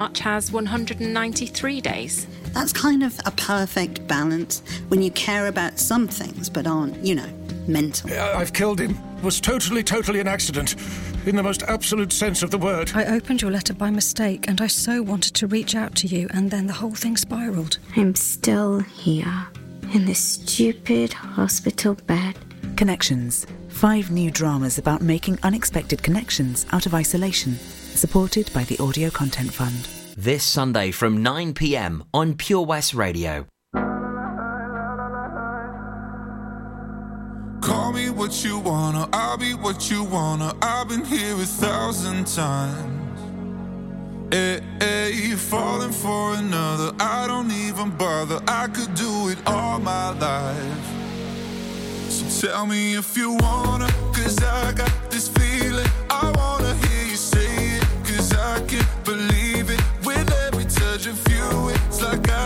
March has 193 days. That's kind of a perfect balance when you care about some things but aren't, you know, mental. I've killed him. It was totally, totally an accident. In the most absolute sense of the word. I opened your letter by mistake and I so wanted to reach out to you, and then the whole thing spiraled. I'm still here in this stupid hospital bed. Connections. Five new dramas about making unexpected connections out of isolation. Supported by the Audio Content Fund. This Sunday from 9 pm on Pure West Radio. Call me what you wanna, I'll be what you wanna. I've been here a thousand times. Eh, eh, hey, hey, falling for another, I don't even bother. I could do it all my life. So tell me if you wanna, cause I got this feeling.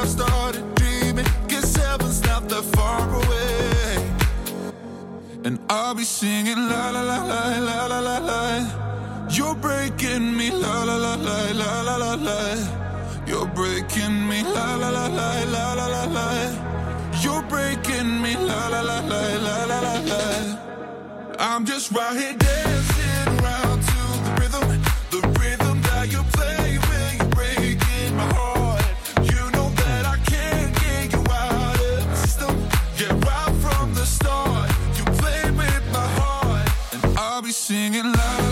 I've started dreaming. Guess heaven's not that far away. And I'll be singing la la la la la la la la. You're breaking me la la la la la la la la. You're breaking me la la la la la la la la. You're breaking me la la la la la la la la. I'm just right here dancing around to the rhythm, the rhythm singing loud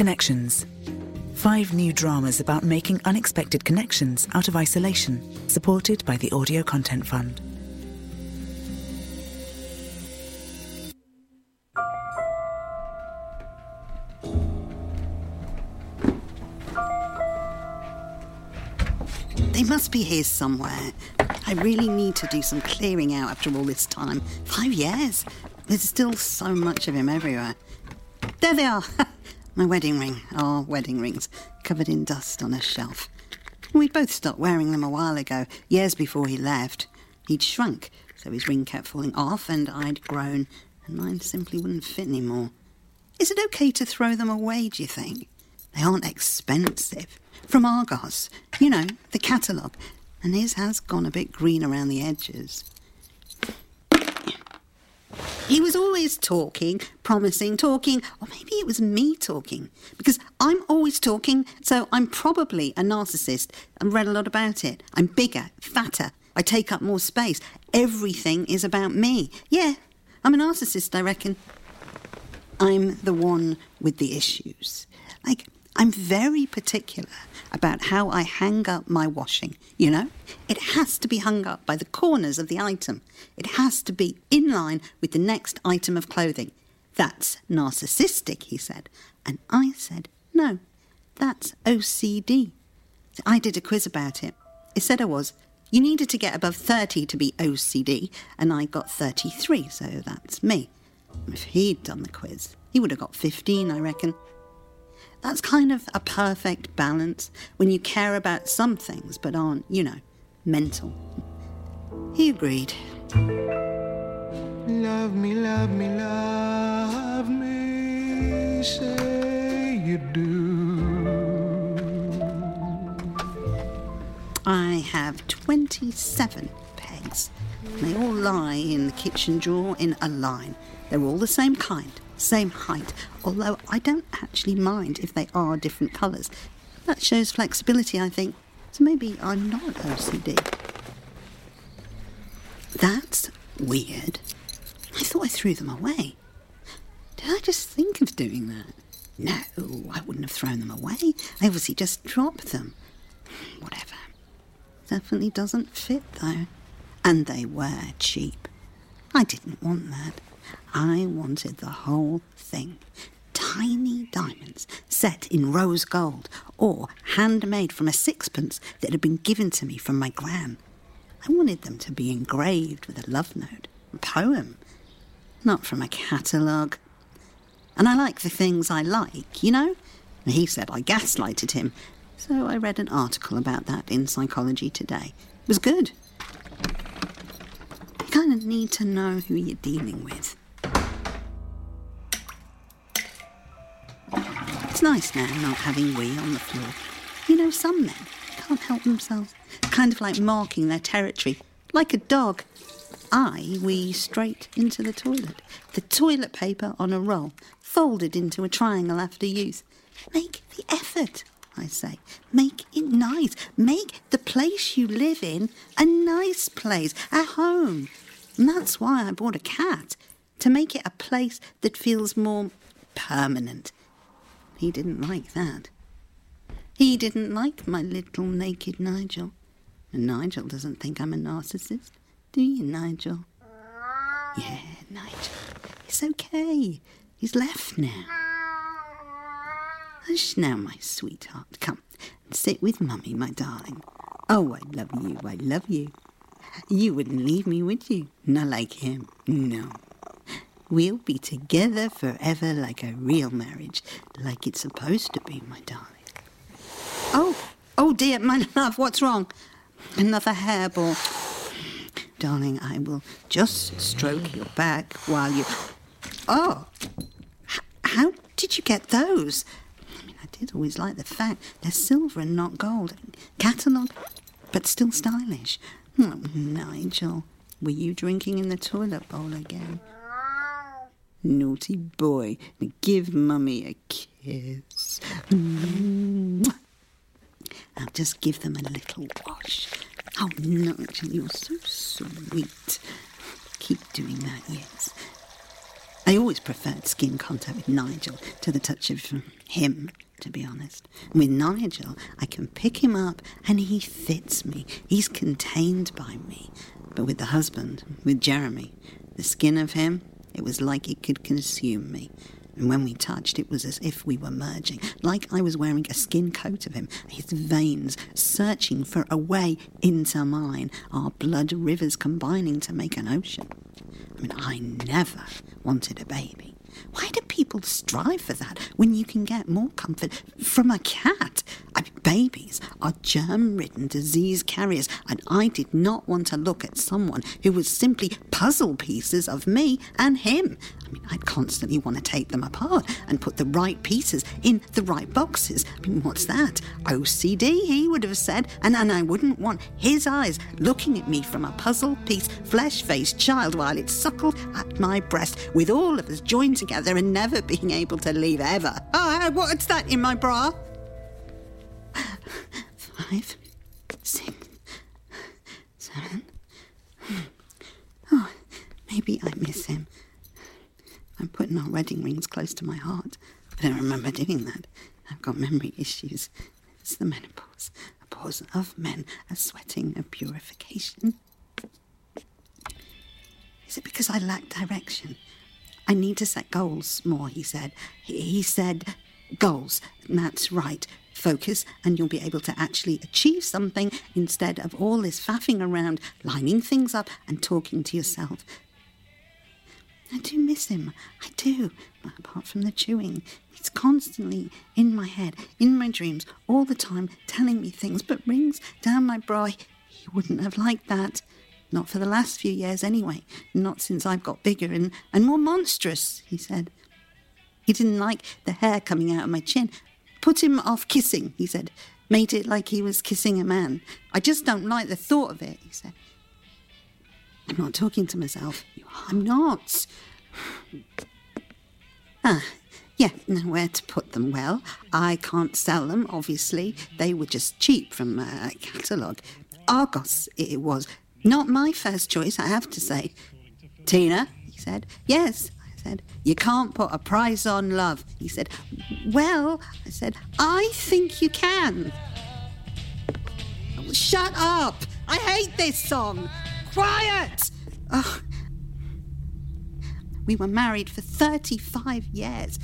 Connections. Five new dramas about making unexpected connections out of isolation. Supported by the Audio Content Fund. They must be here somewhere. I really need to do some clearing out after all this time. Five years. There's still so much of him everywhere. There they are. My wedding ring. Our wedding rings, covered in dust on a shelf. We'd both stopped wearing them a while ago, years before he left. He'd shrunk, so his ring kept falling off, and I'd grown, and mine simply wouldn't fit anymore. Is it okay to throw them away, do you think? They aren't expensive. From Argos, you know, the catalogue. And his has gone a bit green around the edges. He was always talking, promising, talking, or maybe it was me talking. Because I'm always talking, so I'm probably a narcissist. I've read a lot about it. I'm bigger, fatter, I take up more space. Everything is about me. Yeah, I'm a narcissist, I reckon. I'm the one with the issues. Like, I'm very particular about how I hang up my washing, you know? It has to be hung up by the corners of the item. It has to be in line with the next item of clothing. That's narcissistic, he said. And I said, no, that's OCD. I did a quiz about it. It said I was. You needed to get above 30 to be OCD, and I got 33, so that's me. If he'd done the quiz, he would have got 15, I reckon. That's kind of a perfect balance when you care about some things but aren't, you know, mental. He agreed. Love me, love me, love me, say you do. I have 27 pegs. They all lie in the kitchen drawer in a line. They're all the same kind, same height, although I don't actually mind if they are different colours. That shows flexibility, I think. So maybe I'm not OCD. That's weird. I thought I threw them away. Did I just think of doing that? No, I wouldn't have thrown them away. I obviously just dropped them. Whatever. Definitely doesn't fit, though. And they were cheap. I didn't want that. I wanted the whole thing. Tiny diamonds set in rose gold, or handmade from a sixpence that had been given to me from my gran. I wanted them to be engraved with a love note, a poem, not from a catalogue. And I like the things I like, you know? He said I gaslighted him, so I read an article about that in Psychology Today. It was good. You kind of need to know who you're dealing with. It's nice now not having wee on the floor. You know, some men can't help themselves. Kind of like marking their territory, like a dog. I wee straight into the toilet. The toilet paper on a roll, folded into a triangle after use. Make the effort, I say. Make it nice. Make the place you live in a nice place, a home. And that's why I bought a cat, to make it a place that feels more permanent. He didn't like that. He didn't like my little naked Nigel. And Nigel doesn't think I'm a narcissist. Do you, Nigel? Yeah, Nigel. It's okay. He's left now. Hush now, my sweetheart. Come and sit with Mummy, my darling. Oh, I love you. I love you. You wouldn't leave me, would you? Not like him. No. We'll be together forever like a real marriage, like it's supposed to be, my darling. Oh, oh dear, my love, what's wrong? Another hairball. Darling, I will just stroke your back while you. Oh! H- how did you get those? I mean, I did always like the fact they're silver and not gold. Catalogue, but still stylish. Oh, Nigel, were you drinking in the toilet bowl again? Naughty boy, give Mummy a kiss. I'll just give them a little wash. Oh, Nigel, you're so sweet. Keep doing that, yes. I always preferred skin contact with Nigel to the touch of him, to be honest. With Nigel, I can pick him up and he fits me. He's contained by me. But with the husband, with Jeremy, the skin of him, it was like it could consume me. And when we touched, it was as if we were merging, like I was wearing a skin coat of him, his veins searching for a way into mine, our blood rivers combining to make an ocean. I mean, I never wanted a baby. Why do people strive for that when you can get more comfort from a cat? I mean, babies are germ ridden disease carriers, and I did not want to look at someone who was simply puzzle pieces of me and him. I mean, I'd constantly want to take them apart and put the right pieces in the right boxes. I mean, what's that? OCD, he would have said, and, and I wouldn't want his eyes looking at me from a puzzle piece, flesh faced child while it suckled at my breast, with all of us joined together and never being able to leave ever. Oh, what's that in my bra? Five, six, seven. Oh, maybe I miss him. I'm putting our wedding rings close to my heart. I don't remember doing that. I've got memory issues. It's the menopause. A pause of men, a sweating, a purification. Is it because I lack direction? I need to set goals more, he said. He said, goals. That's right. focus and you'll be able to actually achieve something instead of all this faffing around, lining things up, and talking to yourself. I do miss him. I do. Apart from the chewing, he's constantly in my head, in my dreams, all the time, telling me things, but rings down my bra. He wouldn't have liked that. Not for the last few years, anyway. Not since I've got bigger and, and more monstrous, he said. He didn't like the hair coming out of my chin. Put him off kissing, he said. Made it like he was kissing a man. I just don't like the thought of it, he said. I'm not talking to myself. I'm not. Ah, yeah, nowhere to put them. Well, I can't sell them, obviously. They were just cheap from a catalogue. Argos, it was. Not my first choice, I have to say. Tina, he said. Yes, I said. You can't put a price on love, he said. Well, I said, I think you can. Oh, shut up! I hate this song! Quiet! Oh. We were married for 35 years.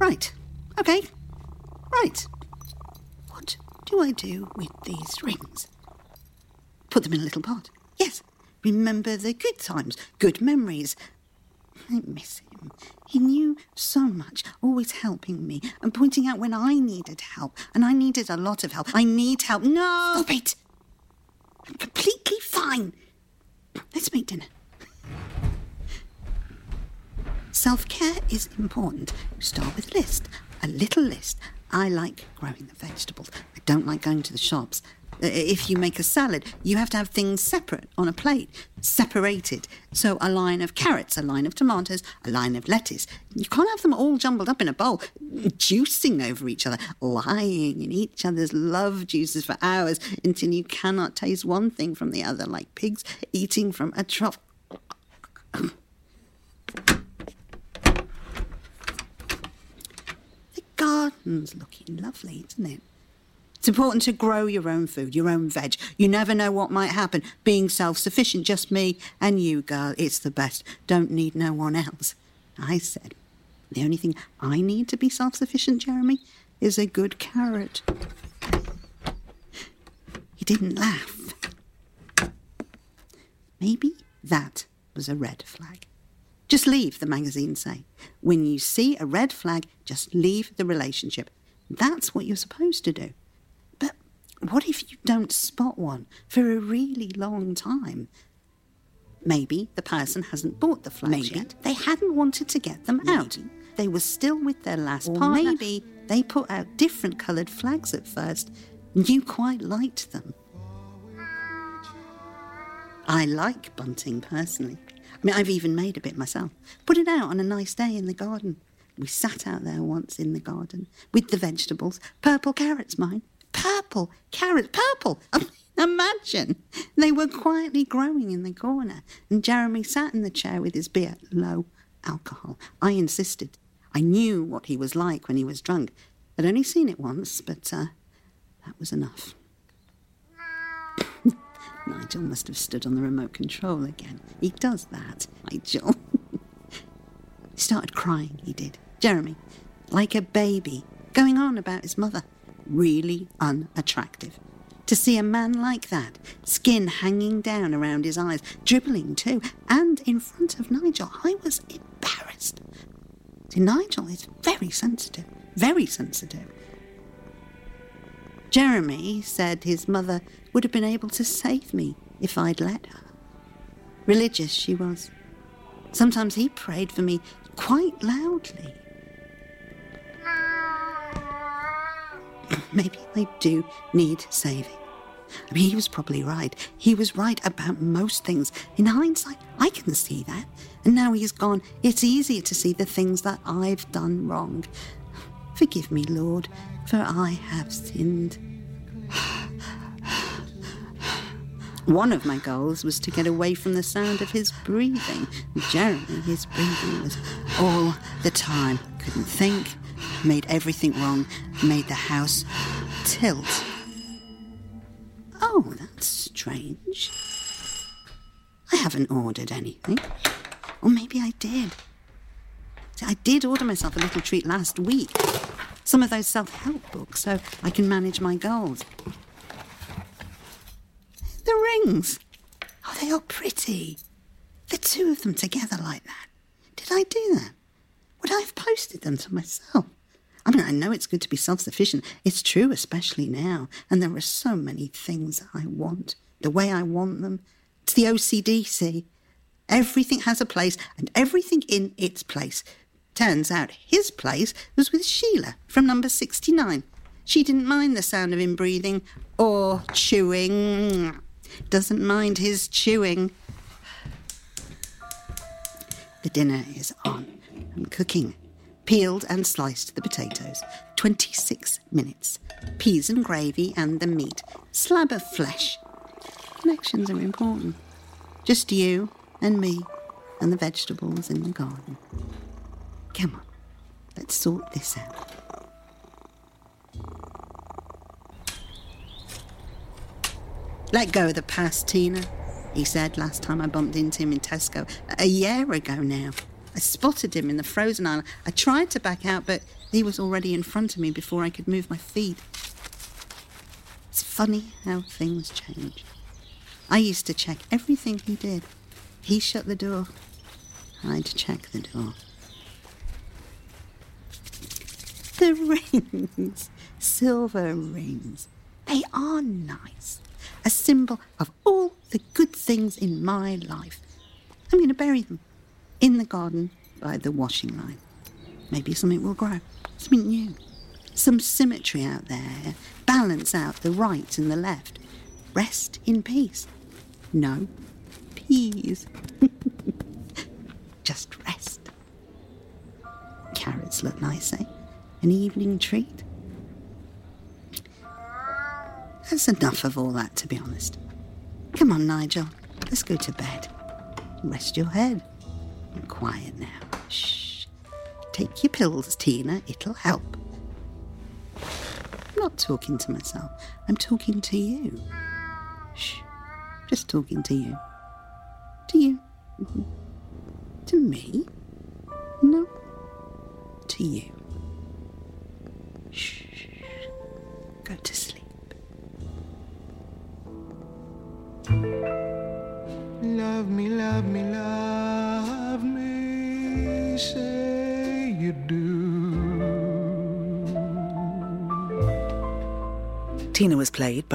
Right. Okay. Right. What do I do with these rings? Put them in a little pot. Yes. Remember the good times, good memories. I miss him. He knew so much, always helping me and pointing out when I needed help. And I needed a lot of help. I need help. No! Stop it! I'm completely fine. Let's make dinner. Self care is important. You start with a list, a little list. I like growing the vegetables. I don't like going to the shops. If you make a salad, you have to have things separate on a plate, separated. So a line of carrots, a line of tomatoes, a line of lettuce. You can't have them all jumbled up in a bowl, juicing over each other, lying in each other's love juices for hours until you cannot taste one thing from the other, like pigs eating from a trough. The garden's looking lovely, isn't it? It's important to grow your own food, your own veg. You never know what might happen. Being self sufficient, just me and you, girl, it's the best. Don't need no one else. I said, the only thing I need to be self sufficient, Jeremy, is a good carrot. He didn't laugh. Maybe that was a red flag. Just leave, the magazine say. When you see a red flag, just leave the relationship. That's what you're supposed to do. But what if you don't spot one for a really long time? Maybe the person hasn't bought the flags Maybe yet. They hadn't wanted to get them out. They were still with their last Or partner. maybe they put out different coloured flags at first. and You quite liked them. I like bunting personally. I mean, I've even made a bit myself. Put it out on a nice day in the garden. We sat out there once in the garden with the vegetables. Purple carrots, mine. Purple carrots. Purple. Imagine. They were quietly growing in the corner, and Jeremy sat in the chair with his beer, low alcohol. I insisted. I knew what he was like when he was drunk. I'd only seen it once, but uh, that was enough. Nigel must have stood on the remote control again. He does that, Nigel. he started crying, he did. Jeremy, like a baby, going on about his mother. Really unattractive. To see a man like that, skin hanging down around his eyes, dribbling too, and in front of Nigel, I was embarrassed. See, Nigel is very sensitive, very sensitive. Jeremy said his mother would have been able to save me if I'd let her. Religious she was. Sometimes he prayed for me quite loudly. Maybe I do need saving. I mean, he was probably right. He was right about most things. In hindsight, I can see that. And now he's gone, it's easier to see the things that I've done wrong. Forgive me, Lord, for I have sinned. One of my goals was to get away from the sound of his breathing. Jeremy, his breathing was all the time. Couldn't think, made everything wrong, made the house tilt. Oh, that's strange. I haven't ordered anything. Or maybe I did. I did order myself a little treat last week. Some of those self help books so I can manage my goals. Rings. Oh, they are pretty. The two of them together like that. Did I do that? Would I have posted them to myself? I mean, I know it's good to be self sufficient. It's true, especially now. And there are so many things I want, the way I want them. It's the OCD, see? Everything has a place and everything in its place. Turns out his place was with Sheila from number 69. She didn't mind the sound of him breathing or chewing. Doesn't mind his chewing. The dinner is on. I'm cooking. Peeled and sliced the potatoes. 26 minutes. Peas and gravy and the meat. Slab of flesh. Connections are important. Just you and me and the vegetables in the garden. Come on, let's sort this out. Let go of the past, Tina, he said last time I bumped into him in Tesco. A year ago now. I spotted him in the frozen aisle. I tried to back out, but he was already in front of me before I could move my feet. It's funny how things change. I used to check everything he did. He shut the door. I'd check the door. The rings, silver rings, they are nice. A symbol of all the good things in my life. I'm going to bury them in the garden by the washing line. Maybe something will grow, something new. Some symmetry out there, balance out the right and the left. Rest in peace. No peas. Just rest. Carrots look nice, eh? An evening treat. That's enough of all that, to be honest. Come on, Nigel. Let's go to bed. Rest your head. Be quiet now. Shh. Take your pills, Tina. It'll help. I'm not talking to myself. I'm talking to you. Shh. Just talking to you. To you. Mhm. To me? No. To you.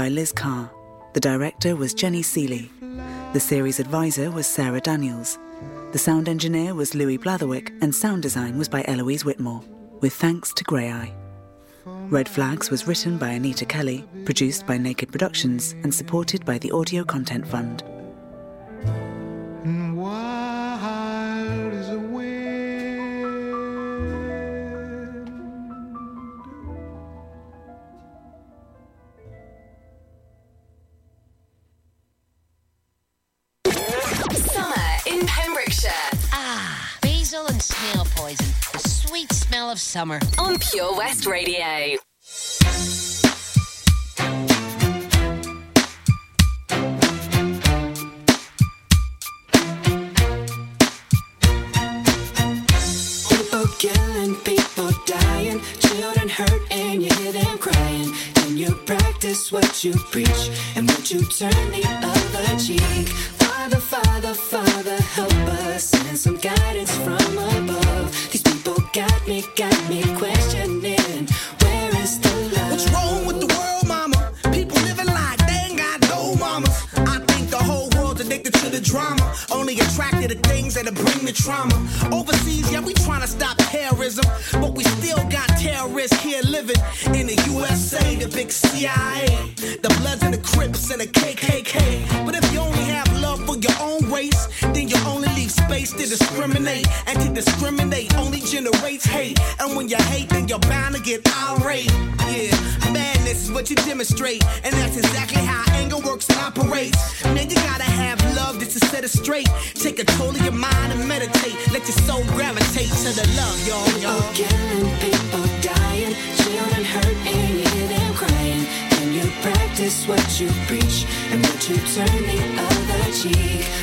By Liz Carr. The director was Jenny Seeley. The series advisor was Sarah Daniels. The sound engineer was Louis Blatherwick, and sound design was by Eloise Whitmore, with thanks to Grey Eye. Red Flags was written by Anita Kelly, produced by Naked Productions, and supported by the Audio Content Fund. Summer. on Pure West Radio. People killing, people dying, children hurt, and you hear them crying. Can you practice what you preach? And would you turn the other cheek? Father, Father, Father, help us. Send some guidance me, got me questioning. Where is the love? What's wrong with the world, mama? People living like they ain't got no mamas. I think the whole world's addicted to the drama. Only attracted to things that'll bring the trauma. Overseas, yeah, we trying to stop terrorism. But we still got terrorists here living in the USA, the big CIA. The Bloods and the Crips and the KKK. But if you only have love for your own race, then you only leave space to discriminate. And to discriminate only generates hate. And when you hate, then you're bound to get irate. Yeah, madness is what you demonstrate. And that's exactly how anger works and operates. Man, you gotta have love just to set it straight. Take control of your mind and meditate. Let your soul gravitate to the love, y'all, People killing, people dying, children hurt, and you hear them crying. Can you practice what you preach? And would you turn the other cheek?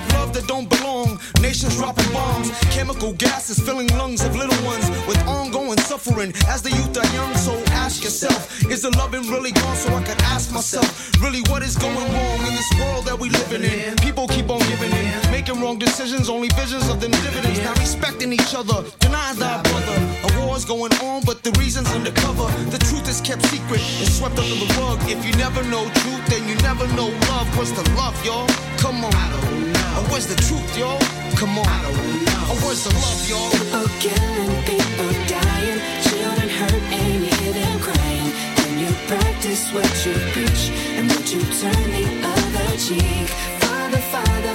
Of love that don't belong? Nations dropping bombs, chemical gases filling lungs of little ones with ongoing suffering. As the youth are young, so ask yourself, is the loving really gone? So I could ask myself, really, what is going wrong in this world that we living in? People keep on giving in, making wrong decisions, only visions of them dividends. Not respecting each other, denying thy brother. A war's going on, but the reason's undercover. The truth is kept secret and swept under the rug. If you never know truth, then you never know love. What's the love, y'all? Come on. I don't know. Or where's the truth, y'all? Come on. I don't know. Or where's the love, y'all? People killing, people dying, children hurt, and you hear them crying. Can you practice what you preach, and would you turn the other cheek? Father, Father, Father,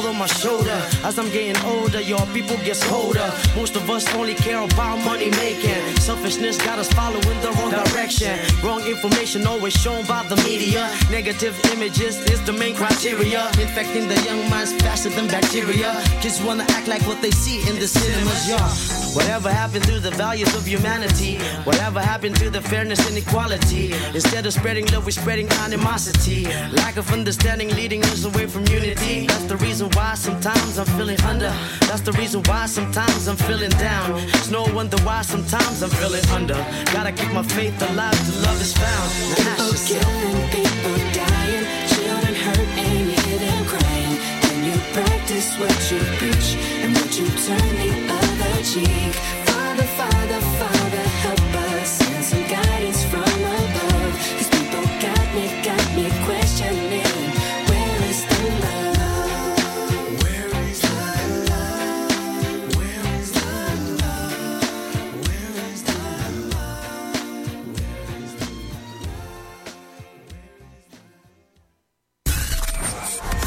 on my shoulder. As I'm getting older, y'all people get colder. Most of us only care about money making. Selfishness got us following the wrong direction. Wrong information always shown by the media. Negative images is the main criteria. Infecting the young minds faster than bacteria. Kids wanna act like what they see in the cinemas, yeah. Whatever happened to the values of humanity? Whatever happened to the fairness and equality? Instead of spreading love, we're spreading animosity. Lack of understanding leading us away from unity. That's the reason why sometimes I'm feeling under. That's the reason why sometimes I'm feeling down. It's no wonder why sometimes I'm feeling under. Gotta keep my faith alive till love is found. Now yourself. killing, people dying, children hurt, and you hear them crying. Can you practice what you preach, and would you turn the other cheek? Father, Father, Father,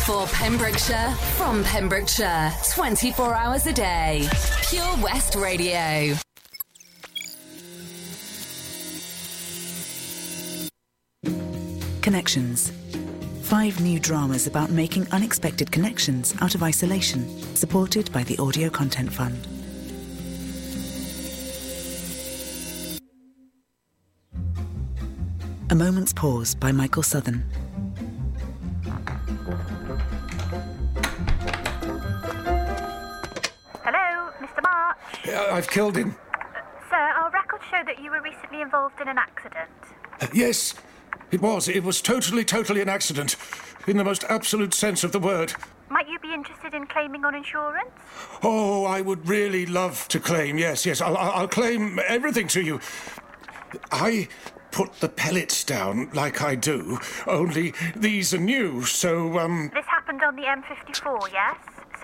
For Pembrokeshire, from Pembrokeshire, 24 hours a day. Pure West Radio. Connections. Five new dramas about making unexpected connections out of isolation, supported by the Audio Content Fund. A Moment's Pause by Michael Southern. I've killed him. Sir, our records show that you were recently involved in an accident. Uh, Yes, it was. It was totally, totally an accident. In the most absolute sense of the word. Might you be interested in claiming on insurance? Oh, I would really love to claim. Yes, yes, I'll, I'll I'll claim everything to you. I put the pellets down like I do, only these are new, so, um. This happened on the M54, yes?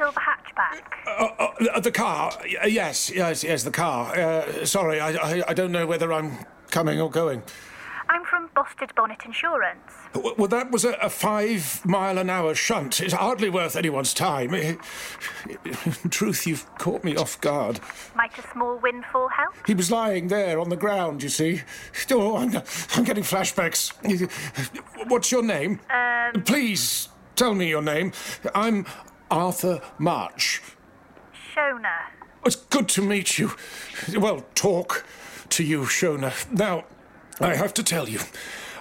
Silver hatchback. Uh, uh, the car. Yes, yes, yes, the car. Uh, sorry, I, I, I don't know whether I'm coming or going. I'm from Busted Bonnet Insurance. Well, that was a, a five mile an hour shunt. It's hardly worth anyone's time. In truth, you've caught me off guard. Might a small windfall help? He was lying there on the ground, you see. Oh, I'm, I'm getting flashbacks. What's your name? Um, Please tell me your name. I'm Arthur March. Shona. It's good to meet you. Well, talk to you, Shona. Now, I have to tell you,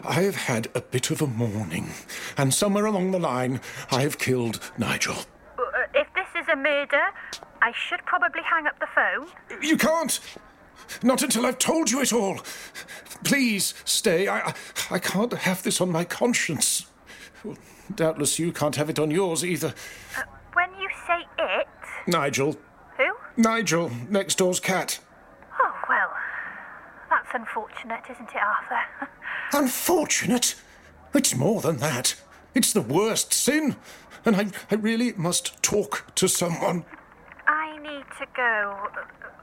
I have had a bit of a morning, and somewhere along the line, I have killed Nigel. Uh, if this is a murder, I should probably hang up the phone. You can't! Not until I've told you it all. Please stay. I, I, can't have this on my conscience. Well, doubtless you can't have it on yours either. Uh, when you say it, Nigel. who? Nigel, next door's cat. Oh, well, that's unfortunate, isn't it, Arthur? Unfortunate? It's more than that. It's the worst sin. And I, I really must talk to someone. I need to go.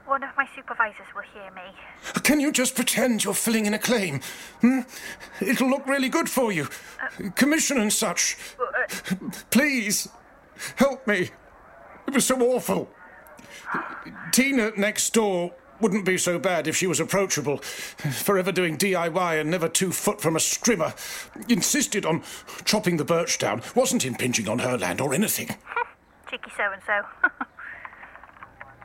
One of my supervisors will hear me. Can you just pretend you're filling in a claim? Hmm? It'll look really good for you. Commission and such. Please, help me. It was so awful. Tina next door wouldn't be so bad if she was approachable. Forever doing DIY and never two foot from a strimmer. Insisted on chopping the birch down. Wasn't impinging on her land or anything. Cheeky so and so.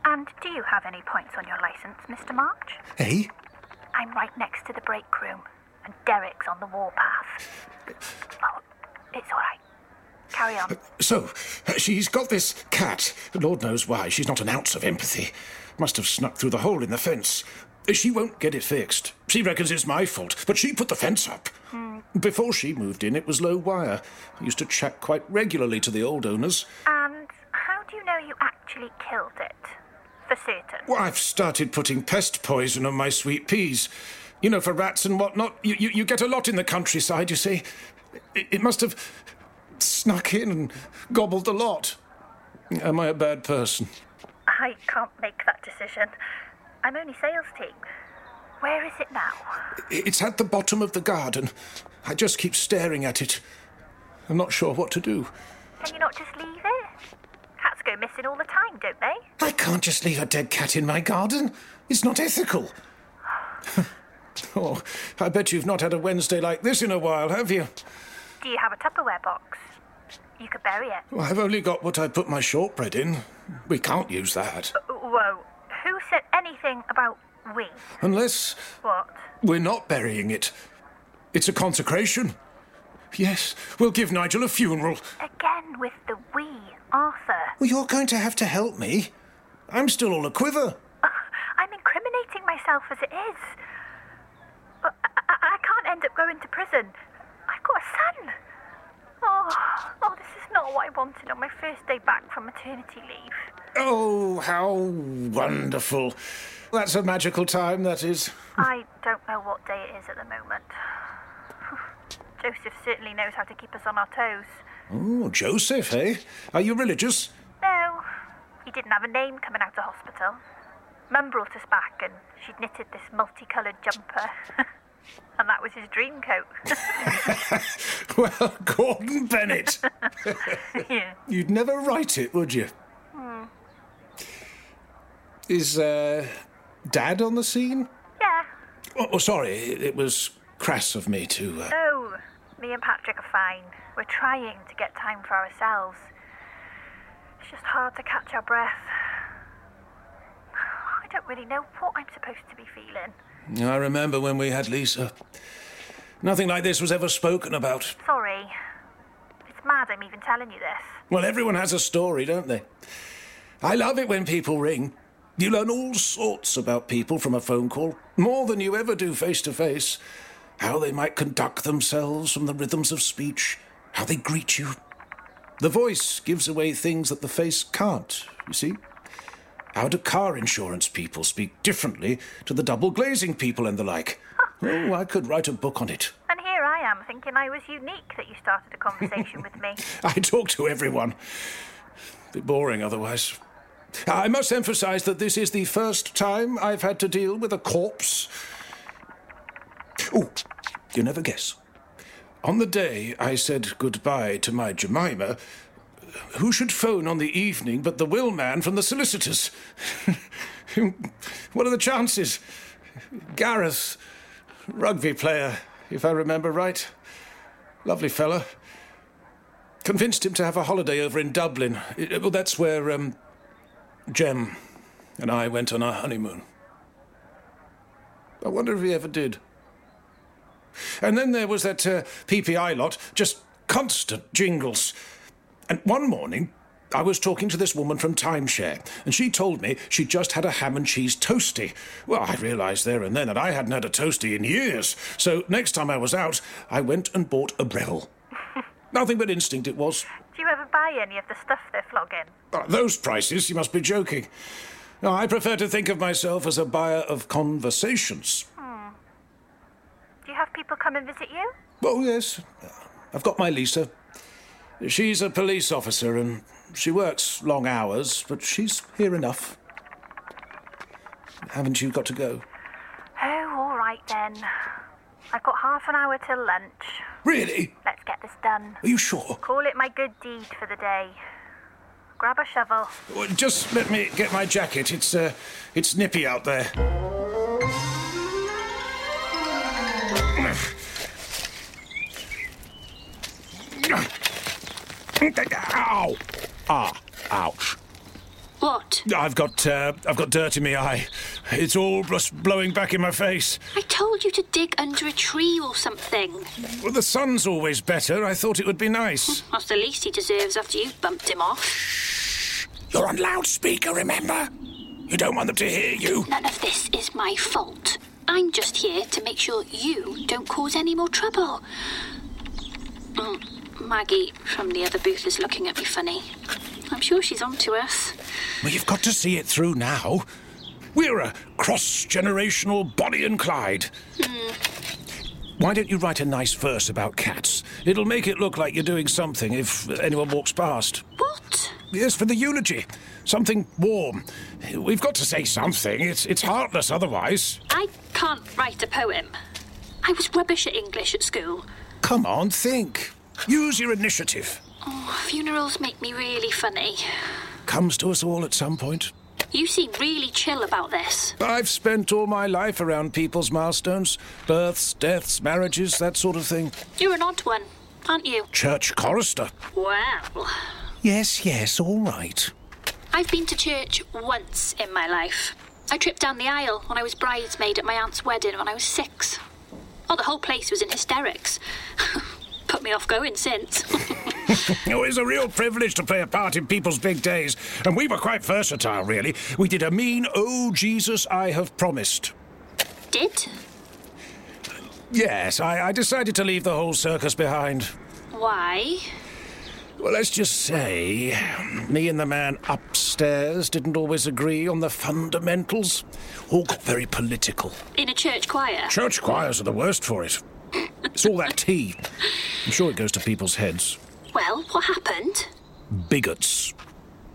And do you have any points on your license, Mr. March? Eh? I'm right next to the break room, and Derek's on the warpath. Oh, it's all right. Carry on. So, she's got this cat. Lord knows why. She's not an ounce of empathy. Must have snuck through the hole in the fence. She won't get it fixed. She reckons it's my fault, but she put the fence up. Hmm. Before she moved in, it was low wire. I used to chat quite regularly to the old owners. And how do you know you actually killed it? For certain. Well, I've started putting pest poison on my sweet peas. You know, for rats and whatnot. You, you, you get a lot in the countryside, you see. It, it must have snuck in and gobbled the lot. Am I a bad person? I can't make that decision. I'm only sales team. Where is it now? It's at the bottom of the garden. I just keep staring at it. I'm not sure what to do. Can you not just leave it? Cats go missing all the time, don't they? I can't just leave a dead cat in my garden. It's not ethical. oh, I bet you've not had a Wednesday like this in a while, have you? Do you have a Tupperware box? You could bury it. Well, I've only got what I put my shortbread in. We can't use that. Uh, Whoa. Who said anything about we? Unless What? we're not burying it. It's a consecration. Yes, we'll give Nigel a funeral. Again with the we, Arthur. Well, you're going to have to help me. I'm still all a quiver. I'm incriminating myself as it is. But I, I, I can't end up going to prison. I've got a son. Oh, oh, this is not what I wanted on my first day back from maternity leave. Oh, how wonderful. That's a magical time, that is. I don't know what day it is at the moment. Joseph certainly knows how to keep us on our toes. Oh, Joseph, eh? Are you religious? No, he didn't have a name coming out of hospital. Mum brought us back and she'd knitted this multicoloured jumper. and that was his dream coat. well, Gordon Bennett. yeah. You'd never write it, would you? Hmm. Is, uh, Dad on the scene? Yeah. Oh, oh, sorry, it, was crass of me to. Uh... No, me and Patrick are fine. We're trying to get time for ourselves. It's just hard to catch our breath. I don't really know what I'm supposed to be feeling. I remember when we had Lisa. Nothing like this was ever spoken about. Sorry. It's mad I'm even telling you this. Well, everyone has a story, don't they? I love it when people ring. You learn all sorts about people from a phone call, more than you ever do face to face. How they might conduct themselves from the rhythms of speech, how they greet you. The voice gives away things that the face can't, you see? How do car insurance people speak differently to the double glazing people and the like? Oh, I could write a book on it. And here I am thinking I was unique that you started a conversation with me. I talk to everyone. Bit boring otherwise. I must emphasize that this is the first time I've had to deal with a corpse. Oh, you never guess. On the day I said goodbye to my Jemima, who should phone on the evening but the will man from the solicitors? what are the chances? Gareth, rugby player, if I remember right. Lovely fella. Convinced him to have a holiday over in Dublin. It- well, that's where um, Jem and I went on our honeymoon. I wonder if he ever did. And then there was that uh, PPI lot, just constant jingles. And one morning, I was talking to this woman from Timeshare, and she told me she'd just had a ham and cheese toasty. Well, I realised there and then that I hadn't had a toasty in years. So next time I was out, I went and bought a Breville. Nothing but instinct it was. Do you ever buy any of the stuff they're flogging? Ah, those prices, you must be joking. No, I prefer to think of myself as a buyer of conversations. Hmm. Do you have people come and visit you? Oh, yes. I've got my Lisa. She's a police officer and she works long hours, but she's here enough. Haven't you got to go? Oh, all right then. I've got half an hour till lunch. Really? Let's get this done. Are you sure? Call it my good deed for the day. grab a shovel. Well, Just let me get my jacket. It's uh, it's nippy out there. Ow! Ah, ouch. What? I've got uh, I've got dirt in my eye. It's all just blowing back in my face. I told you to dig under a tree or something. Well, the sun's always better. I thought it would be nice. That's the least he deserves after you bumped him off. Shh. You're on loudspeaker, remember? You don't want them to hear you. None of this is my fault. I'm just here to make sure you don't cause any more trouble. Mm, Maggie from the other booth is looking at me funny. I'm sure she's on to us. Well, you've got to see it through now. We're a cross-generational Bonnie and Clyde. Hmm. Why don't you write a nice verse about cats? It'll make it look like you're doing something if anyone walks past. What? Yes, for the eulogy. Something warm. We've got to say something. It's, it's heartless otherwise. I can't write a poem. I was rubbish at English at school. Come on, think. Use your initiative. Oh, funerals make me really funny. Comes to us all at some point. You seem really chill about this. I've spent all my life around people's milestones births, deaths, marriages, that sort of thing. You're an odd one, aren't you? Church chorister. Well, Yes, yes, all right. I've been to church once in my life. I tripped down the aisle when I was bridesmaid at my aunt's wedding when I was six. Oh, the whole place was in hysterics. Put me off going since. Oh, it's a real privilege to play a part in people's big days. And we were quite versatile, really. We did a mean, oh, Jesus, I have promised. Did? Yes, I, I decided to leave the whole circus behind. Why? Well, let's just say, me and the man upstairs didn't always agree on the fundamentals. All got very political. In a church choir? Church choirs are the worst for it. It's all that tea. I'm sure it goes to people's heads. Well, what happened? Bigots.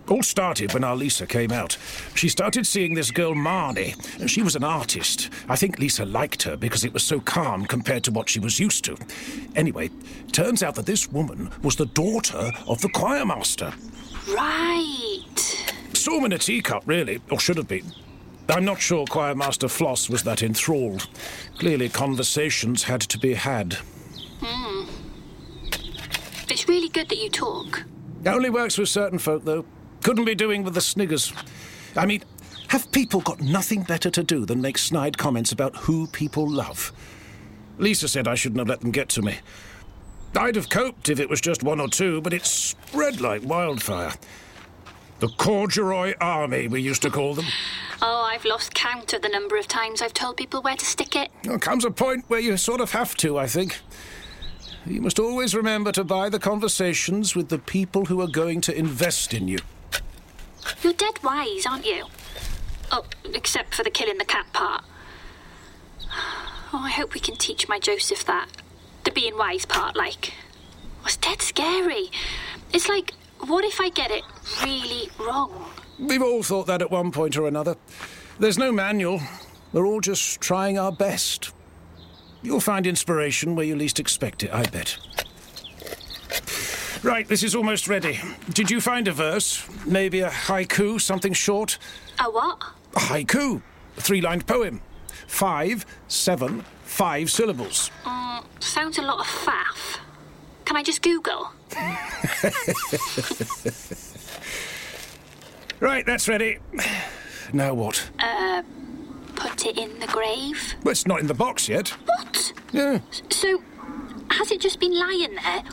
All started when our Lisa came out. She started seeing this girl Marnie. She was an artist. I think Lisa liked her because it was so calm compared to what she was used to. Anyway, turns out that this woman was the daughter of the choir master. Right. Storm in a teacup, really, or should have been. I'm not sure Choir Master Floss was that enthralled. Clearly, conversations had to be had. Hmm. It's really good that you talk. Only works with certain folk, though. Couldn't be doing with the sniggers. I mean, have people got nothing better to do than make snide comments about who people love? Lisa said I shouldn't have let them get to me. I'd have coped if it was just one or two, but it spread like wildfire. The corduroy army, we used to call them. Oh, I've lost count of the number of times I've told people where to stick it. There comes a point where you sort of have to, I think. You must always remember to buy the conversations with the people who are going to invest in you. You're dead wise, aren't you? Oh, except for the killing the cat part. Oh, I hope we can teach my Joseph that. The being wise part, like. Was dead scary. It's like, what if I get it really wrong? We've all thought that at one point or another. There's no manual. We're all just trying our best. You'll find inspiration where you least expect it, I bet. Right, this is almost ready. Did you find a verse? Maybe a haiku, something short? A what? A haiku, a three lined poem. Five, seven, five syllables. Mm, sounds a lot of faff. Can I just Google? right, that's ready. Now what? Uh, put it in the grave? Well, it's not in the box yet. What? Yeah. So, has it just been lying there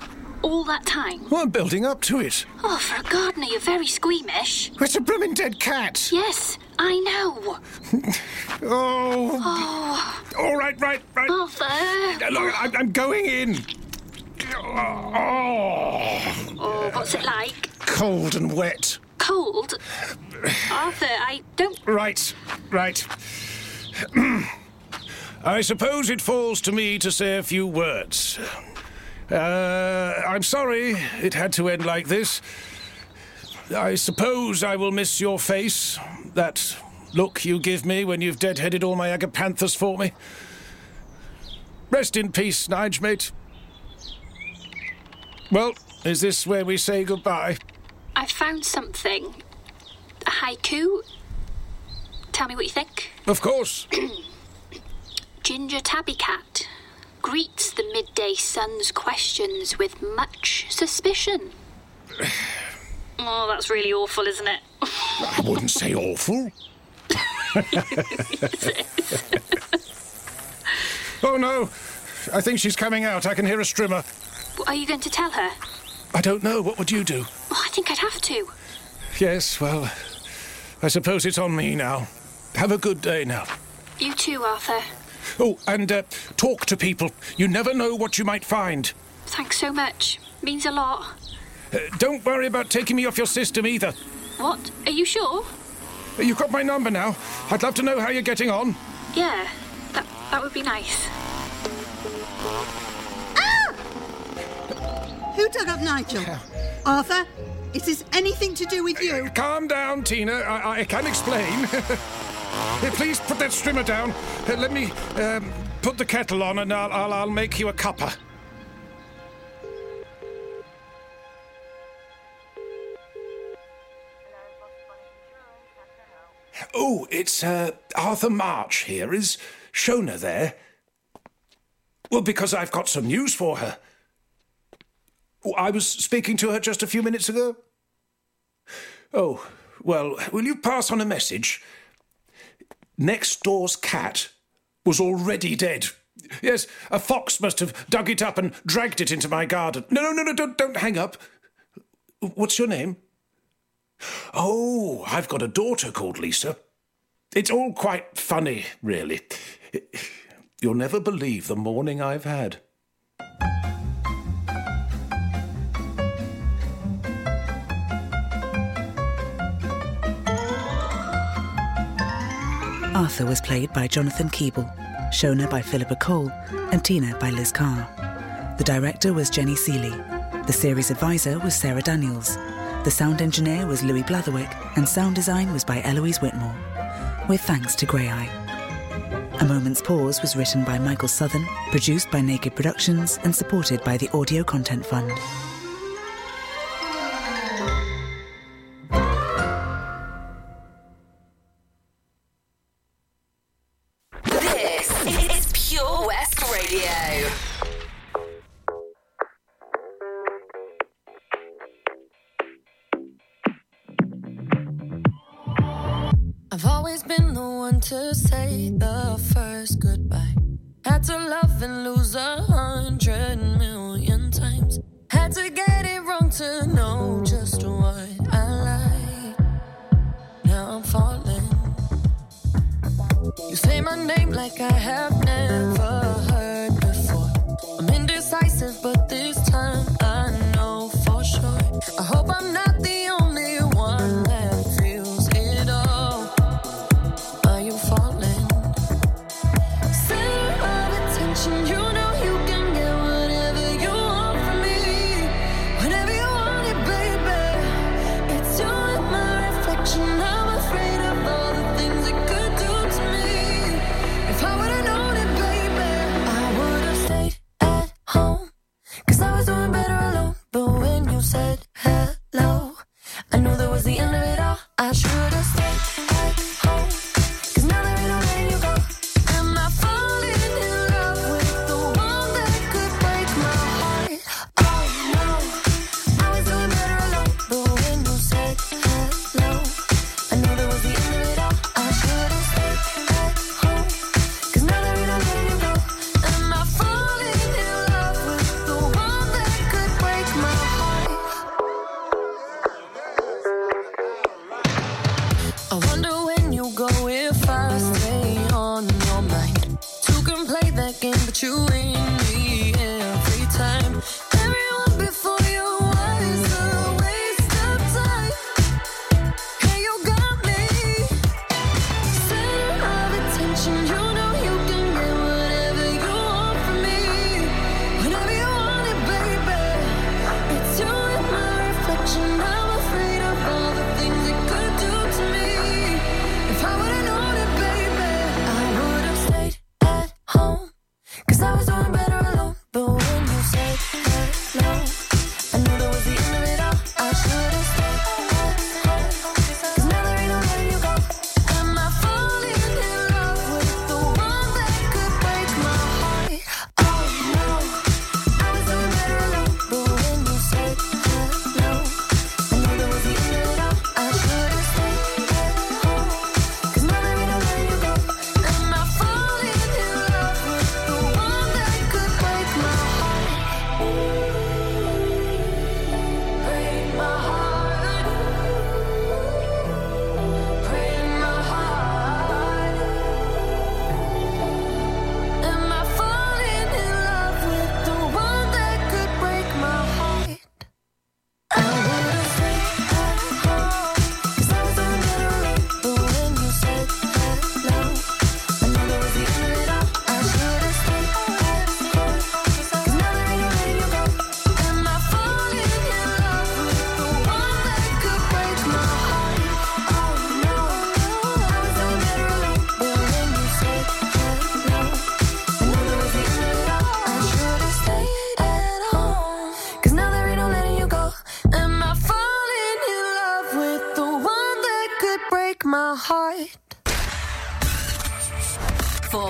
all that time? Well, I'm building up to it. Oh, for a gardener, you're very squeamish. It's a blooming dead cat. Yes, I know. Oh. Oh, All right, right, right. Arthur. Uh, Look, I'm, I'm going in. Oh. Oh, what's it like? Cold and wet. Cold? Arthur, I don't. Right, right. I suppose it falls to me to say a few words. Uh, I'm sorry it had to end like this. I suppose I will miss your face, that look you give me when you've deadheaded all my agapanthus for me. Rest in peace, Nige, mate. Well, is this where we say goodbye? I found something. A haiku. Tell me what you think. Of course. Ginger Tabby Cat greets the midday sun's questions with much suspicion. Oh, that's really awful, isn't it? I wouldn't say awful. oh no, I think she's coming out. I can hear a strimmer. What are you going to tell her? I don't know. What would you do? Oh, I think I'd have to. Yes, well, I suppose it's on me now. Have a good day now. You too, Arthur. Oh, and uh, talk to people. You never know what you might find. Thanks so much. Means a lot. Uh, don't worry about taking me off your system either. What? Are you sure? You've got my number now. I'd love to know how you're getting on. Yeah, that, that would be nice. Who dug up Nigel? Arthur, is this anything to do with you? Calm down, Tina. I, I can explain. Please put that strimmer down. Uh, let me um, put the kettle on and I'll, I'll, I'll make you a cuppa. Oh, it's uh, Arthur March here. Is Shona there? Well, because I've got some news for her. Oh, I was speaking to her just a few minutes ago. Oh, well, will you pass on a message? Next door's cat was already dead. Yes, a fox must have dug it up and dragged it into my garden. No, no, no, no, don't, don't hang up. What's your name? Oh, I've got a daughter called Lisa. It's all quite funny, really. You'll never believe the morning I've had. Arthur was played by Jonathan Keeble, Shona by Philippa Cole, and Tina by Liz Carr. The director was Jenny Sealey. The series advisor was Sarah Daniels. The sound engineer was Louis Blatherwick, and sound design was by Eloise Whitmore. With thanks to Graeae. A Moment's Pause was written by Michael Southern, produced by Naked Productions, and supported by the Audio Content Fund. I wonder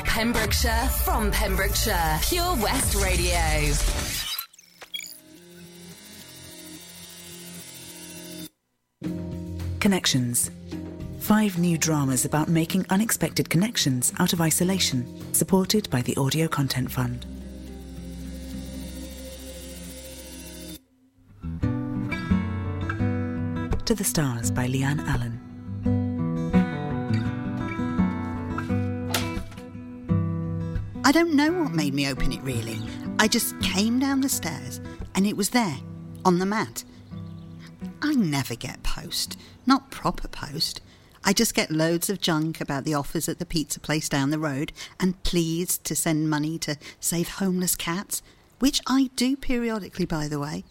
Pembrokeshire, from Pembrokeshire, Pure West Radio. Connections. Five new dramas about making unexpected connections out of isolation, supported by the Audio Content Fund. To the Stars by Leanne Allen. I don't know what made me open it really. I just came down the stairs and it was there, on the mat. I never get post, not proper post. I just get loads of junk about the offers at the pizza place down the road and pleased to send money to save homeless cats, which I do periodically, by the way.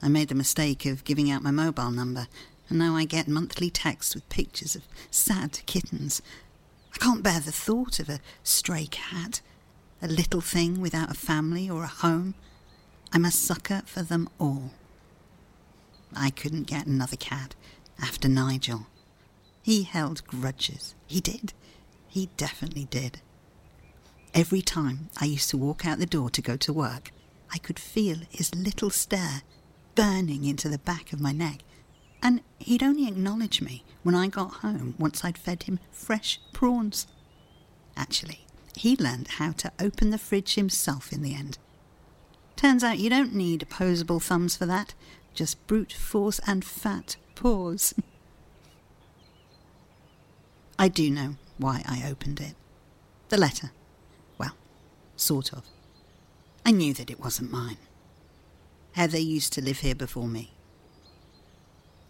I made the mistake of giving out my mobile number, and now I get monthly texts with pictures of sad kittens. I can't bear the thought of a stray cat, a little thing without a family or a home. I'm a sucker for them all. I couldn't get another cat after Nigel. He held grudges. He did. He definitely did. Every time I used to walk out the door to go to work, I could feel his little stare burning into the back of my neck. And he'd only acknowledge me when I got home once I'd fed him fresh prawns. Actually, he learned how to open the fridge himself in the end. Turns out you don't need opposable thumbs for that, just brute force and fat paws. I do know why I opened it. The letter. Well, sort of. I knew that it wasn't mine. Heather used to live here before me.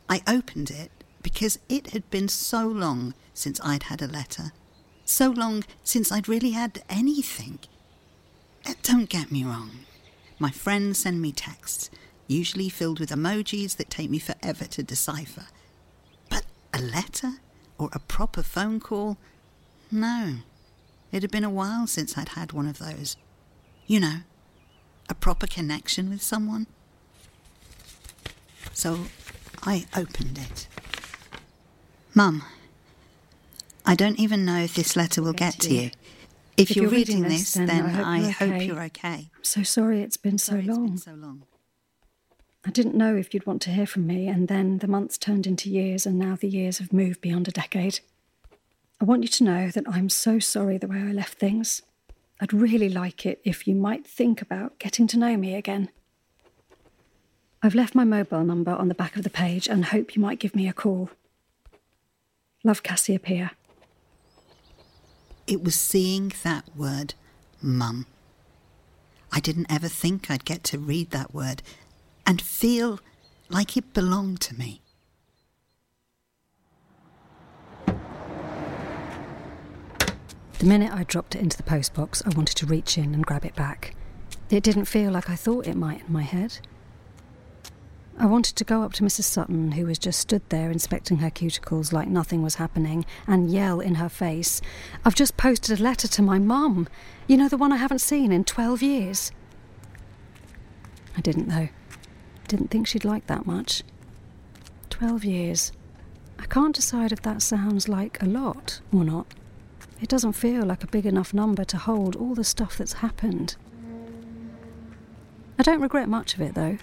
I opened it because it had been so long since I'd had a letter. So long since I'd really had anything. Uh, Don't get me wrong. My friends send me texts, usually filled with emojis that take me forever to decipher. But a letter? Or a proper phone call? No. It had been a while since I'd had one of those. You know, a proper connection with someone. So I opened it. Mum, I don't even know if this letter will get to you. If, you're, reading, this, then, I, hope, okay. you're okay. I'm so sorry it's been so long. so long. I didn't know if you'd want to hear from me, and then the months turned into years, and now the years have moved beyond a decade. I want you to know that I'm so sorry the way I left things. I'd really like it if you might think about getting to know me again. I've left my mobile number on the back of the page and hope you might give me a call. Love Cassiopeia. It was seeing that word, mum. I didn't ever think I'd get to read that word and feel like it belonged to me. The minute I dropped it into the postbox, I wanted to reach in and grab it back. It didn't feel like I thought it might in my head. I wanted to go up to Mrs. Sutton, who was just stood there inspecting her cuticles like nothing was happening, and yell in her face, I've just posted a letter to my mum. You know, the one I haven't seen in 12 years. I didn't, though. Didn't think she'd like that much. 12 years. I can't decide if that sounds like a lot or not. It doesn't feel like a big enough number to hold all the stuff that's happened. I don't regret much of it, though.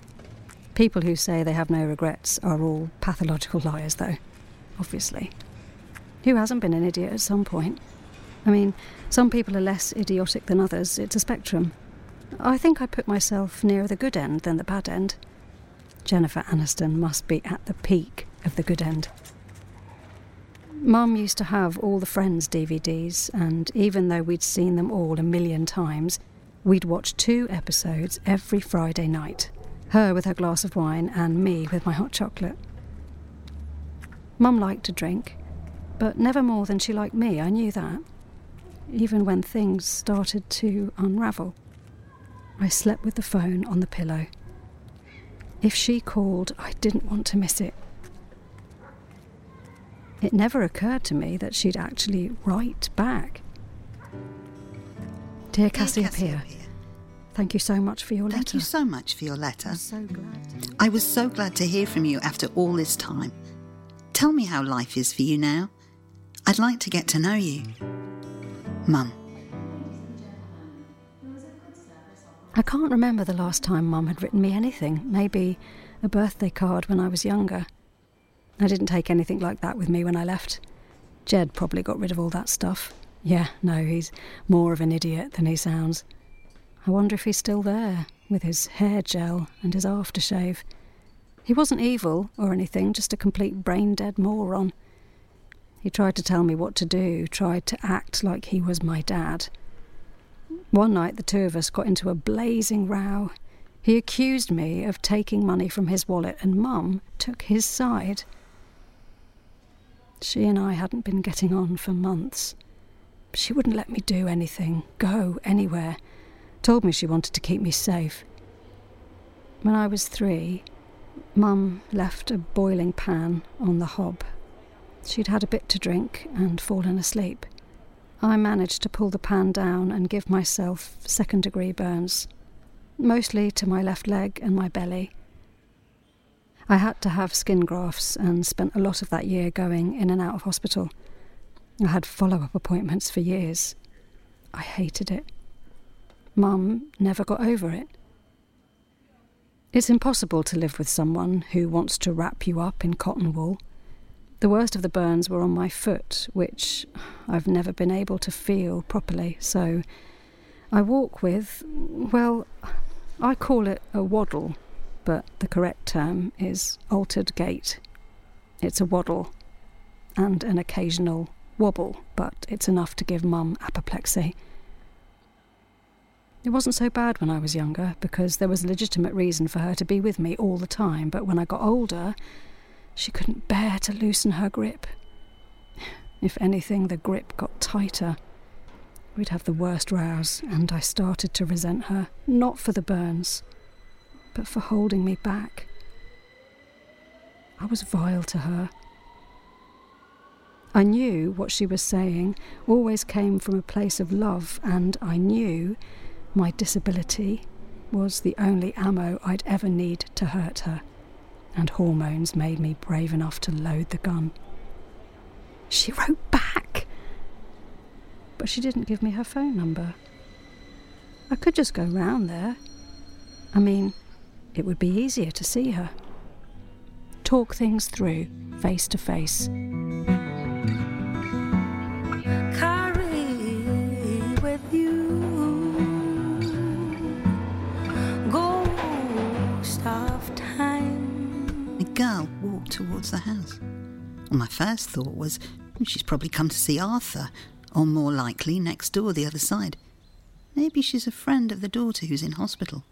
People who say they have no regrets are all pathological liars, though, obviously. Who hasn't been an idiot at some point? I mean, some people are less idiotic than others, it's a spectrum. I think I put myself nearer the good end than the bad end. Jennifer Aniston must be at the peak of the good end. Mum used to have all the Friends DVDs, and even though we'd seen them all a million times, we'd watch two episodes every Friday night her with her glass of wine, and me with my hot chocolate. Mum liked to drink, but never more than she liked me, I knew that. Even when things started to unravel. I slept with the phone on the pillow. If she called, I didn't want to miss it. It never occurred to me that she'd actually write back. Dear Cassiopeia, thank you so much for your letter. Thank you so much for your letter. I'm so glad. I was so glad to hear from you after all this time. Tell me how life is for you now. I'd like to get to know you. Mum. I can't remember the last time Mum had written me anything. Maybe a birthday card when I was younger. I didn't take anything like that with me when I left. Jed probably got rid of all that stuff. Yeah, no, he's more of an idiot than he sounds. I wonder if he's still there, with his hair gel and his aftershave. He wasn't evil or anything, just a complete brain dead moron. He tried to tell me what to do, tried to act like he was my dad. One night, the two of us got into a blazing row. He accused me of taking money from his wallet, and Mum took his side. She and I hadn't been getting on for months. She wouldn't let me do anything, go anywhere. Told me she wanted to keep me safe. When I was three, Mum left a boiling pan on the hob. She'd had a bit to drink and fallen asleep. I managed to pull the pan down and give myself second degree burns, mostly to my left leg and my belly. I had to have skin grafts and spent a lot of that year going in and out of hospital. I had follow up appointments for years. I hated it. Mum never got over it. It's impossible to live with someone who wants to wrap you up in cotton wool. The worst of the burns were on my foot, which I've never been able to feel properly, so I walk with, well, I call it a waddle, but the correct term is altered gait. It's a waddle and an occasional wobble, but it's enough to give Mum apoplexy. It wasn't so bad when I was younger because there was a legitimate reason for her to be with me all the time, but when I got older, she couldn't bear to loosen her grip. If anything, the grip got tighter. We'd have the worst rows, and I started to resent her, not for the burns, but for holding me back. I was vile to her. I knew what she was saying always came from a place of love, and I knew my disability was the only ammo I'd ever need to hurt her, and hormones made me brave enough to load the gun. She wrote back, but she didn't give me her phone number. I could just go round there. I mean, it would be easier to see her. Talk things through, face to face. Walked towards the house. Well, my first thought was "Hmm, she's probably come to see Arthur, or more likely, next door, the other side. Maybe she's a friend of the daughter who's in hospital.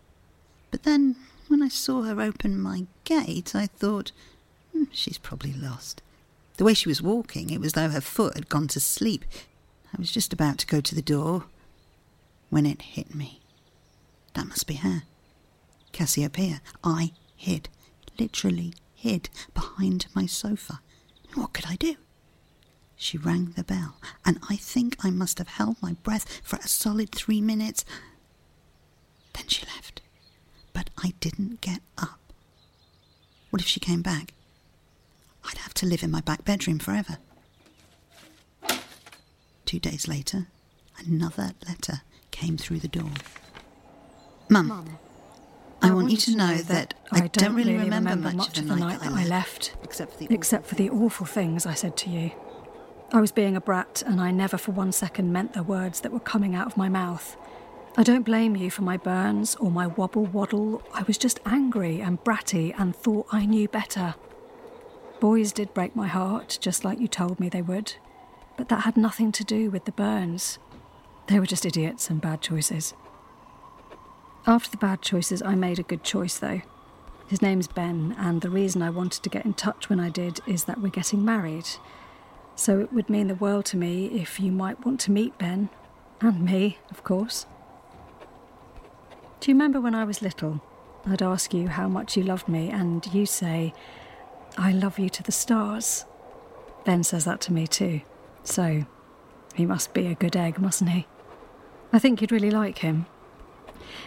But then, when I saw her open my gate, I thought, "Hmm, she's probably lost. The way she was walking, it was though her foot had gone to sleep. I was just about to go to the door when it hit me. That must be her. Cassiopeia. I hid, literally hid, behind my sofa. What could I do? She rang the bell, and I think I must have held my breath for a solid three minutes. Then she left. But I didn't get up. What if she came back? I'd have to live in my back bedroom forever. Two days later, another letter came through the door. Mum, I, want you to know that I, don't really remember, much, of the night that I left, except for the except for the awful things I said to you. I was being a brat, and I never for one second meant the words that were coming out of my mouth. I don't blame you for my burns or my wobble waddle. I was just angry and bratty and thought I knew better. Boys did break my heart, just like you told me they would, but that had nothing to do with the burns. They were just idiots and bad choices. After the bad choices, I made a good choice, though. His name's Ben, and the reason I wanted to get in touch when I did is that we're getting married. So it would mean the world to me if you might want to meet Ben. And me, of course. Do you remember when I was little? I'd ask you how much you loved me, and you say, I love you to the stars. Ben says that to me too. So, he must be a good egg, mustn't he? I think you'd really like him.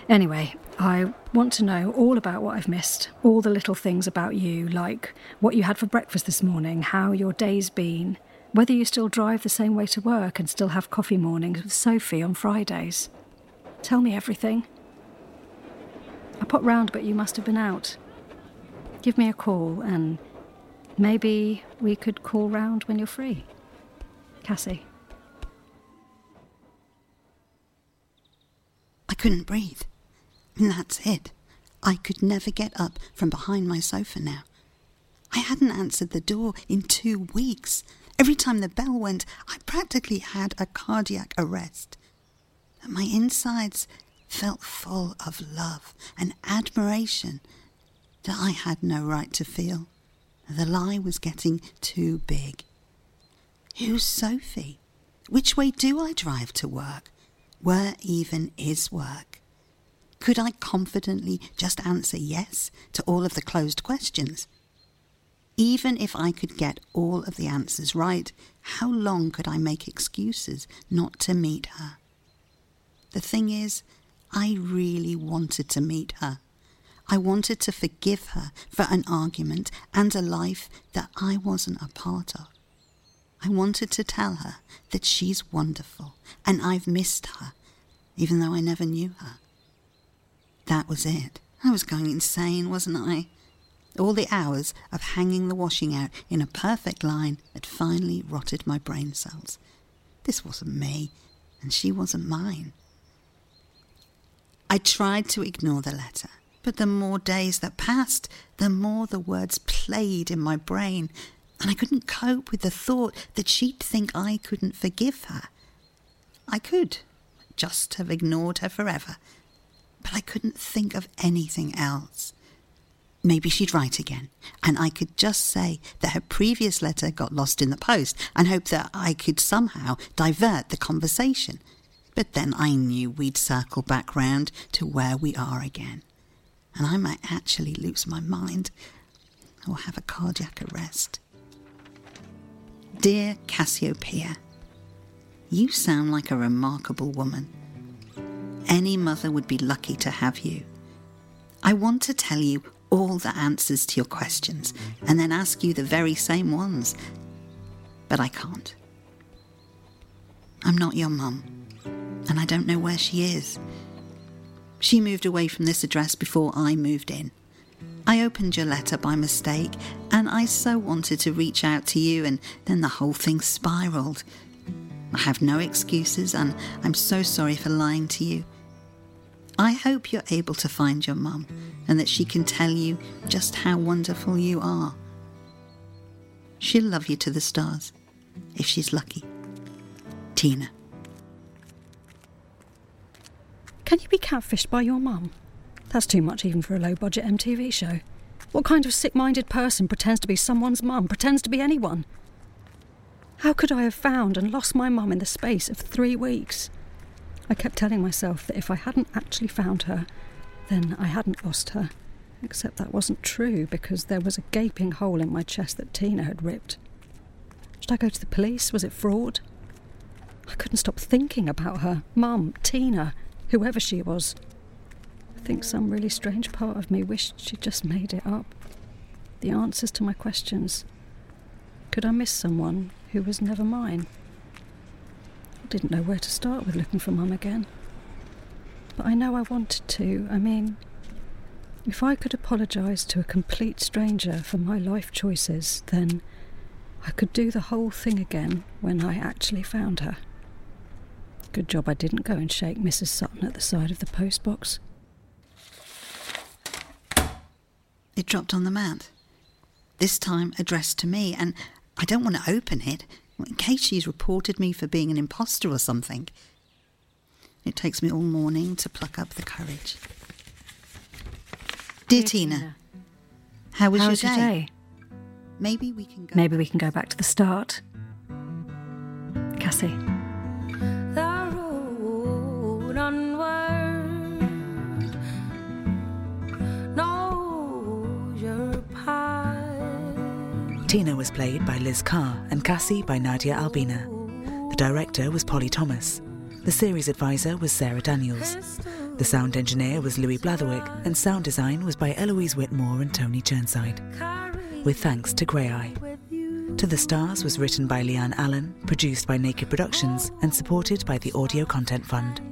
Anyway, I want to know all about what I've missed, all the little things about you, like what you had for breakfast this morning, how your day's been, whether you still drive the same way to work and still have coffee mornings with Sophie on Fridays. Tell me everything. I popped round, but you must have been out. Give me a call, and maybe we could call round when you're free. Cassie. Couldn't breathe. And that's it. I could never get up from behind my sofa now. I hadn't answered the door in two weeks. Every time the bell went, I practically had a cardiac arrest. But my insides felt full of love and admiration that I had no right to feel. The lie was getting too big. Who's Sophie? Which way do I drive to work? Where even his work? Could I confidently just answer yes to all of the closed questions? Even if I could get all of the answers right, how long could I make excuses not to meet her? The thing is, I really wanted to meet her. I wanted to forgive her for an argument and a life that I wasn't a part of. I wanted to tell her that she's wonderful and I've missed her, even though I never knew her. That was it. I was going insane, wasn't I? All the hours of hanging the washing out in a perfect line had finally rotted my brain cells. This wasn't me, and she wasn't mine. I tried to ignore the letter, but the more days that passed, the more the words played in my brain, and I couldn't cope with the thought that she'd think I couldn't forgive her. I could just have ignored her forever, but I couldn't think of anything else. Maybe she'd write again, and I could just say that her previous letter got lost in the post and hope that I could somehow divert the conversation. But then I knew we'd circle back round to where we are again, and I might actually lose my mind or have a cardiac arrest. Dear Cassiopeia, you sound like a remarkable woman. Any mother would be lucky to have you. I want to tell you all the answers to your questions and then ask you the very same ones, but I can't. I'm not your mum, and I don't know where she is. She moved away from this address before I moved in. I opened your letter by mistake, and I so wanted to reach out to you, and then the whole thing spiraled. I have no excuses, and I'm so sorry for lying to you. I hope you're able to find your mum and that she can tell you just how wonderful you are. She'll love you to the stars, if she's lucky. Tina. Can you be catfished by your mum? That's too much even for a low budget MTV show. What kind of sick minded person pretends to be someone's mum, pretends to be anyone? How could I have found and lost my mum in the space of three weeks? I kept telling myself that if I hadn't actually found her, then I hadn't lost her. Except that wasn't true because there was a gaping hole in my chest that Tina had ripped. Should I go to the police? Was it fraud? I couldn't stop thinking about her. Mum, Tina, whoever she was. I think some really strange part of me wished she'd just made it up. The answers to my questions. Could I miss someone who was never mine? I didn't know where to start with looking for Mum again. But I know I wanted to. I mean, if I could apologise to a complete stranger for my life choices, then I could do the whole thing again when I actually found her. Good job I didn't go and shake Mrs. Sutton at the side of the post box. It dropped on the mat. This time addressed to me, and I don't want to open it in case she's reported me for being an impostor or something. It takes me all morning to pluck up the courage. Dear, Tina, how was How your was your day? Maybe we can go. Maybe we can go back to the start. Cassie. The road onward Tina was played by Liz Carr and Cassie by Nadia Albina. The director was Polly Thomas. The series advisor was Sarah Daniels. The sound engineer was Louis Blatherwick, and sound design was by Eloise Whitmore and Tony Churnside. With thanks to Graeae. To the Stars was written by Leanne Allen, produced by Naked Productions, and supported by the Audio Content Fund.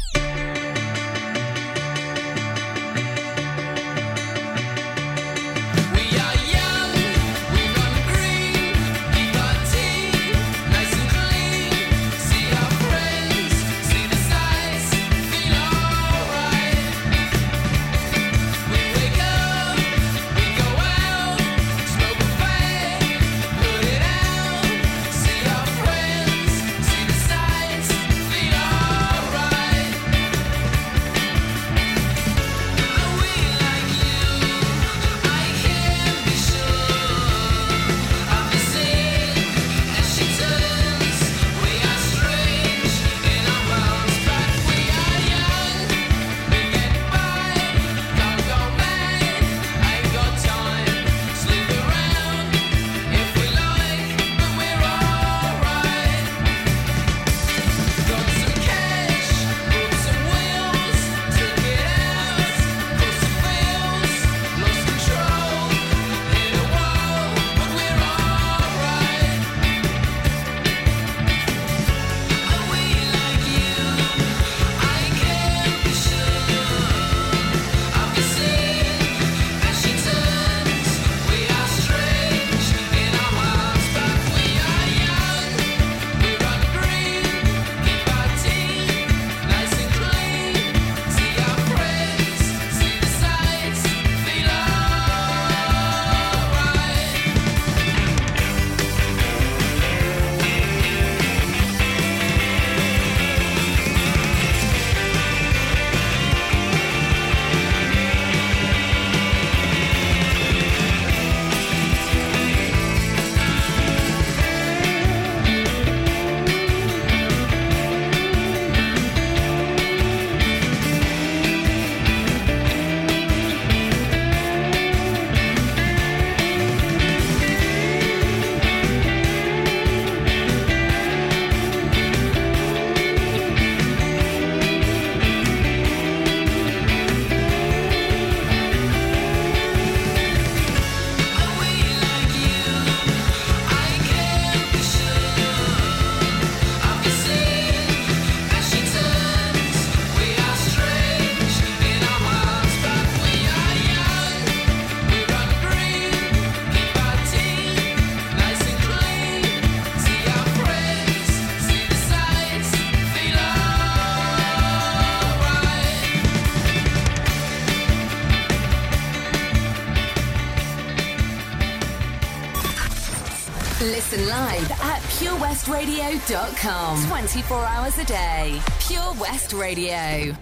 purewestradio.com. 24 hours a day. Pure West Radio.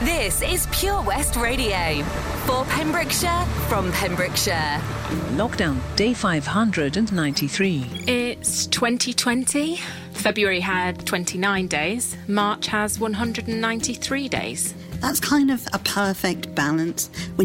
This is Pure West Radio for Pembrokeshire from Pembrokeshire. Lockdown, day 593. It's 2020. February had 29 days. March has 193 days. That's kind of a perfect balance when you